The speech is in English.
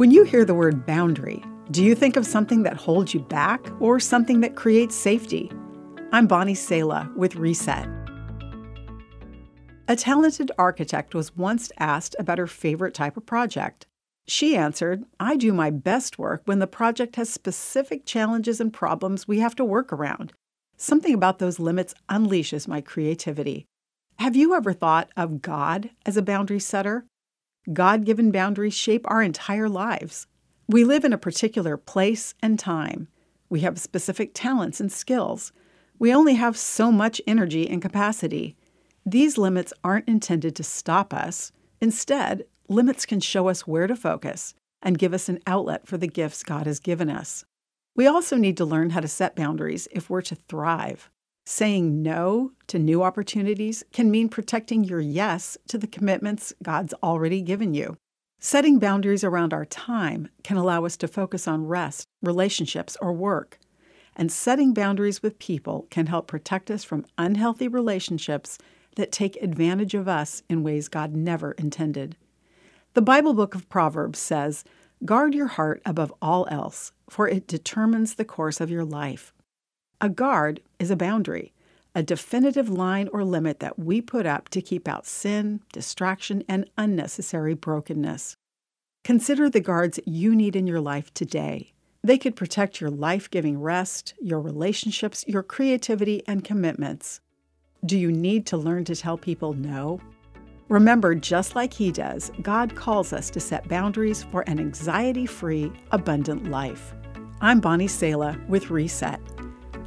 When you hear the word boundary, do you think of something that holds you back or something that creates safety? I'm Bonnie Sala with Reset. A talented architect was once asked about her favorite type of project. She answered, I do my best work when the project has specific challenges and problems we have to work around. Something about those limits unleashes my creativity. Have you ever thought of God as a boundary setter? God given boundaries shape our entire lives. We live in a particular place and time. We have specific talents and skills. We only have so much energy and capacity. These limits aren't intended to stop us. Instead, limits can show us where to focus and give us an outlet for the gifts God has given us. We also need to learn how to set boundaries if we're to thrive. Saying no to new opportunities can mean protecting your yes to the commitments God's already given you. Setting boundaries around our time can allow us to focus on rest, relationships, or work. And setting boundaries with people can help protect us from unhealthy relationships that take advantage of us in ways God never intended. The Bible book of Proverbs says, Guard your heart above all else, for it determines the course of your life. A guard is a boundary, a definitive line or limit that we put up to keep out sin, distraction, and unnecessary brokenness. Consider the guards you need in your life today. They could protect your life giving rest, your relationships, your creativity, and commitments. Do you need to learn to tell people no? Remember, just like He does, God calls us to set boundaries for an anxiety free, abundant life. I'm Bonnie Sala with Reset.